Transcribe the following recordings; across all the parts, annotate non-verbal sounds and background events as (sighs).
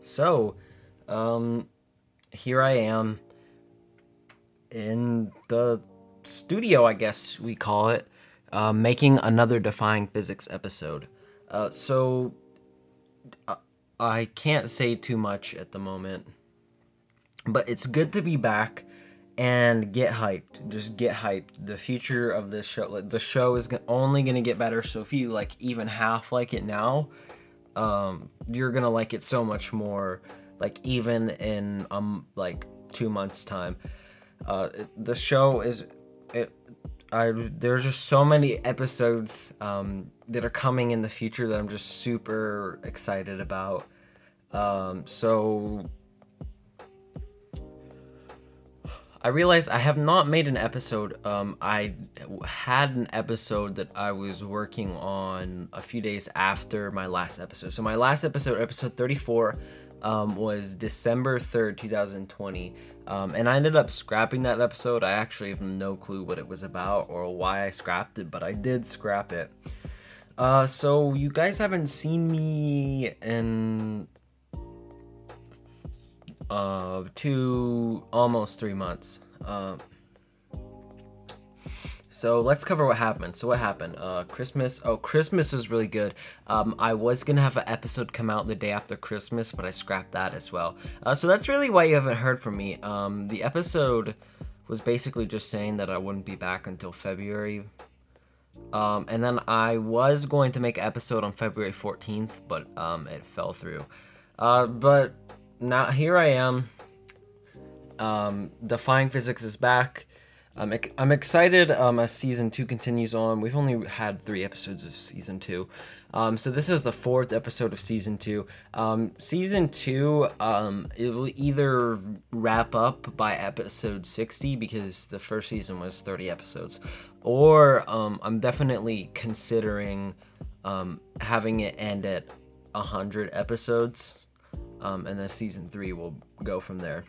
So, um, here I am in the studio, I guess we call it, uh, making another Defying Physics episode. Uh, so, uh, I can't say too much at the moment, but it's good to be back and get hyped. Just get hyped. The future of this show, like, the show is only gonna get better. So if you like even half like it now, um, you're gonna like it so much more. Like even in um like two months time, uh, the show is it. I there's just so many episodes um that are coming in the future that I'm just super excited about. Um, so I realized I have not made an episode. Um, I had an episode that I was working on a few days after my last episode. So my last episode, episode 34, um, was December 3rd, 2020. Um, and I ended up scrapping that episode. I actually have no clue what it was about or why I scrapped it, but I did scrap it. Uh, so you guys haven't seen me in uh, two almost three months. Uh, so let's cover what happened. So what happened? Uh, Christmas. Oh, Christmas was really good. Um, I was gonna have an episode come out the day after Christmas, but I scrapped that as well. Uh, so that's really why you haven't heard from me. Um, the episode was basically just saying that I wouldn't be back until February. Um, and then I was going to make an episode on February 14th, but um, it fell through. Uh, but now here I am. Um, Defying Physics is back. I'm, I'm excited um, as season two continues on. We've only had three episodes of season two. Um, so this is the fourth episode of season two. Um, season two, um, it will either wrap up by episode 60 because the first season was 30 episodes, or um, I'm definitely considering um, having it end at 100 episodes um, and then season three will go from there.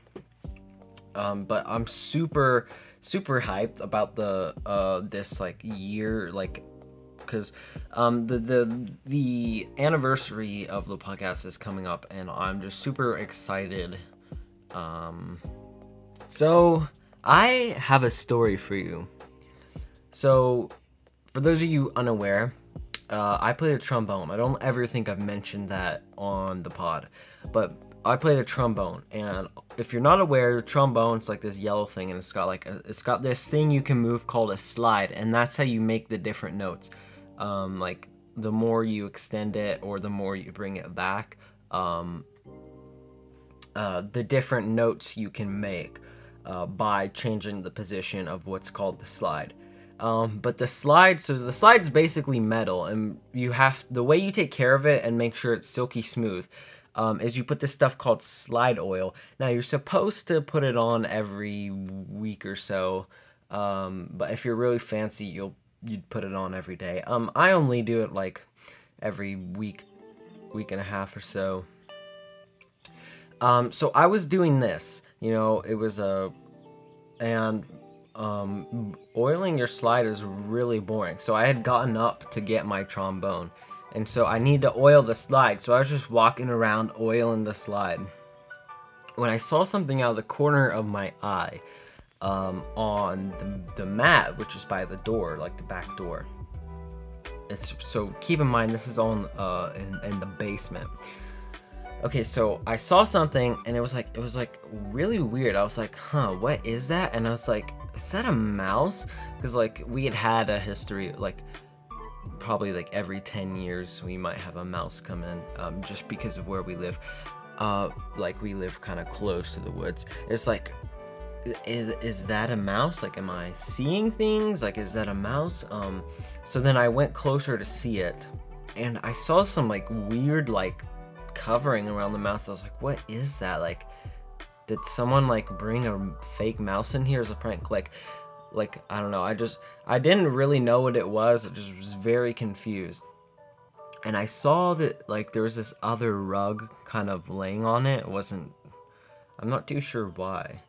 Um, but I'm super super hyped about the uh this like year like because um the the the anniversary of the podcast is coming up and I'm just super excited. Um, so I have a story for you. So for those of you unaware, uh, I play the trombone. I don't ever think I've mentioned that on the pod, but I play the trombone. And if you're not aware, the trombone's like this yellow thing, and it's got like a, it's got this thing you can move called a slide, and that's how you make the different notes. Um, like the more you extend it or the more you bring it back, um, uh, the different notes you can make uh, by changing the position of what's called the slide. Um, but the slide, so the slide's basically metal, and you have the way you take care of it and make sure it's silky smooth. Um, is you put this stuff called slide oil. Now you're supposed to put it on every week or so, um, but if you're really fancy, you'll you'd put it on every day. Um, I only do it like every week, week and a half or so. Um, so I was doing this, you know, it was a, and um, oiling your slide is really boring. So I had gotten up to get my trombone, and so I need to oil the slide. So I was just walking around oiling the slide when I saw something out of the corner of my eye um, on the, the mat, which is by the door, like the back door. It's, so keep in mind this is on uh, in, in the basement. Okay, so I saw something and it was like it was like really weird. I was like, "Huh, what is that?" And I was like, "Is that a mouse?" Cuz like we had had a history like probably like every 10 years we might have a mouse come in um, just because of where we live. Uh like we live kind of close to the woods. It's like is is that a mouse? Like am I seeing things? Like is that a mouse? Um so then I went closer to see it and I saw some like weird like covering around the mouse. I was like, what is that? Like, did someone like bring a fake mouse in here as a prank? Like, like I don't know. I just I didn't really know what it was. I just was very confused. And I saw that like there was this other rug kind of laying on it. It wasn't. I'm not too sure why.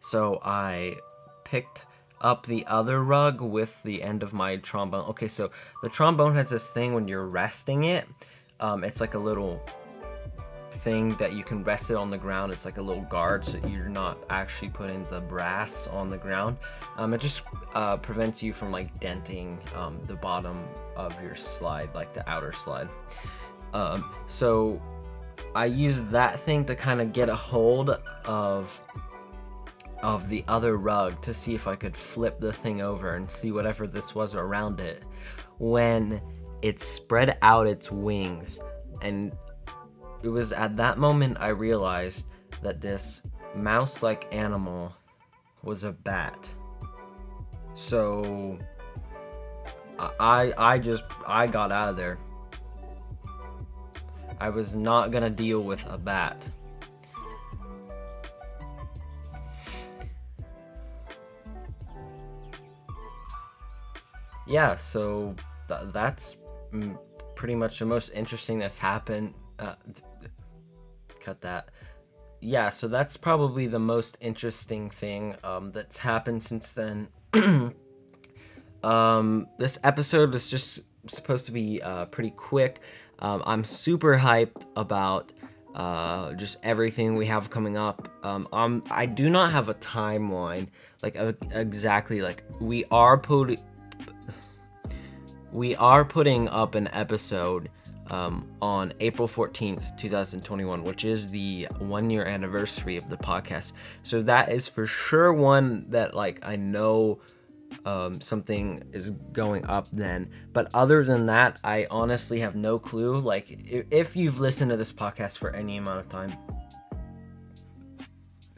So I picked up the other rug with the end of my trombone. Okay, so the trombone has this thing when you're resting it um, it's like a little thing that you can rest it on the ground. It's like a little guard, so you're not actually putting the brass on the ground. Um, it just uh, prevents you from like denting um, the bottom of your slide, like the outer slide. Um, so I used that thing to kind of get a hold of of the other rug to see if I could flip the thing over and see whatever this was around it. When it spread out its wings and it was at that moment I realized that this mouse like animal was a bat. So I I just I got out of there. I was not gonna deal with a bat. Yeah, so th- that's pretty much the most interesting that's happened. Uh, cut that. Yeah, so that's probably the most interesting thing um, that's happened since then. (clears throat) um, this episode was just supposed to be uh, pretty quick. Um, I'm super hyped about uh, just everything we have coming up. Um, um, I do not have a timeline, like uh, exactly like we are putting (sighs) we are putting up an episode um, on April 14th, 2021, which is the one year anniversary of the podcast. So that is for sure one that like I know um, something is going up then. But other than that, I honestly have no clue. Like, if you've listened to this podcast for any amount of time,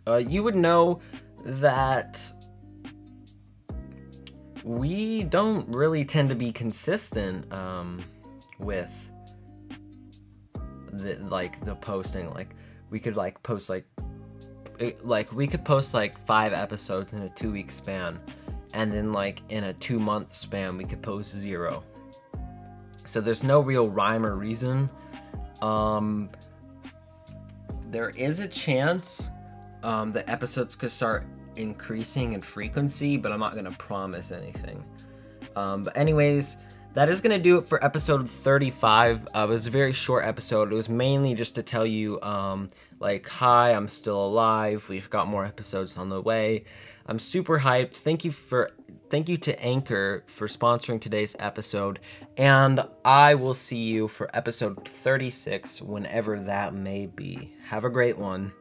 uh, you would know that we don't really tend to be consistent um, with the like the posting. Like, we could like post like like we could post like five episodes in a two week span and then like in a two month span we could post zero so there's no real rhyme or reason um there is a chance um the episodes could start increasing in frequency but i'm not gonna promise anything um but anyways that is going to do it for episode 35. Uh, it was a very short episode. It was mainly just to tell you, um, like, hi, I'm still alive. We've got more episodes on the way. I'm super hyped. Thank you for thank you to Anchor for sponsoring today's episode, and I will see you for episode 36 whenever that may be. Have a great one.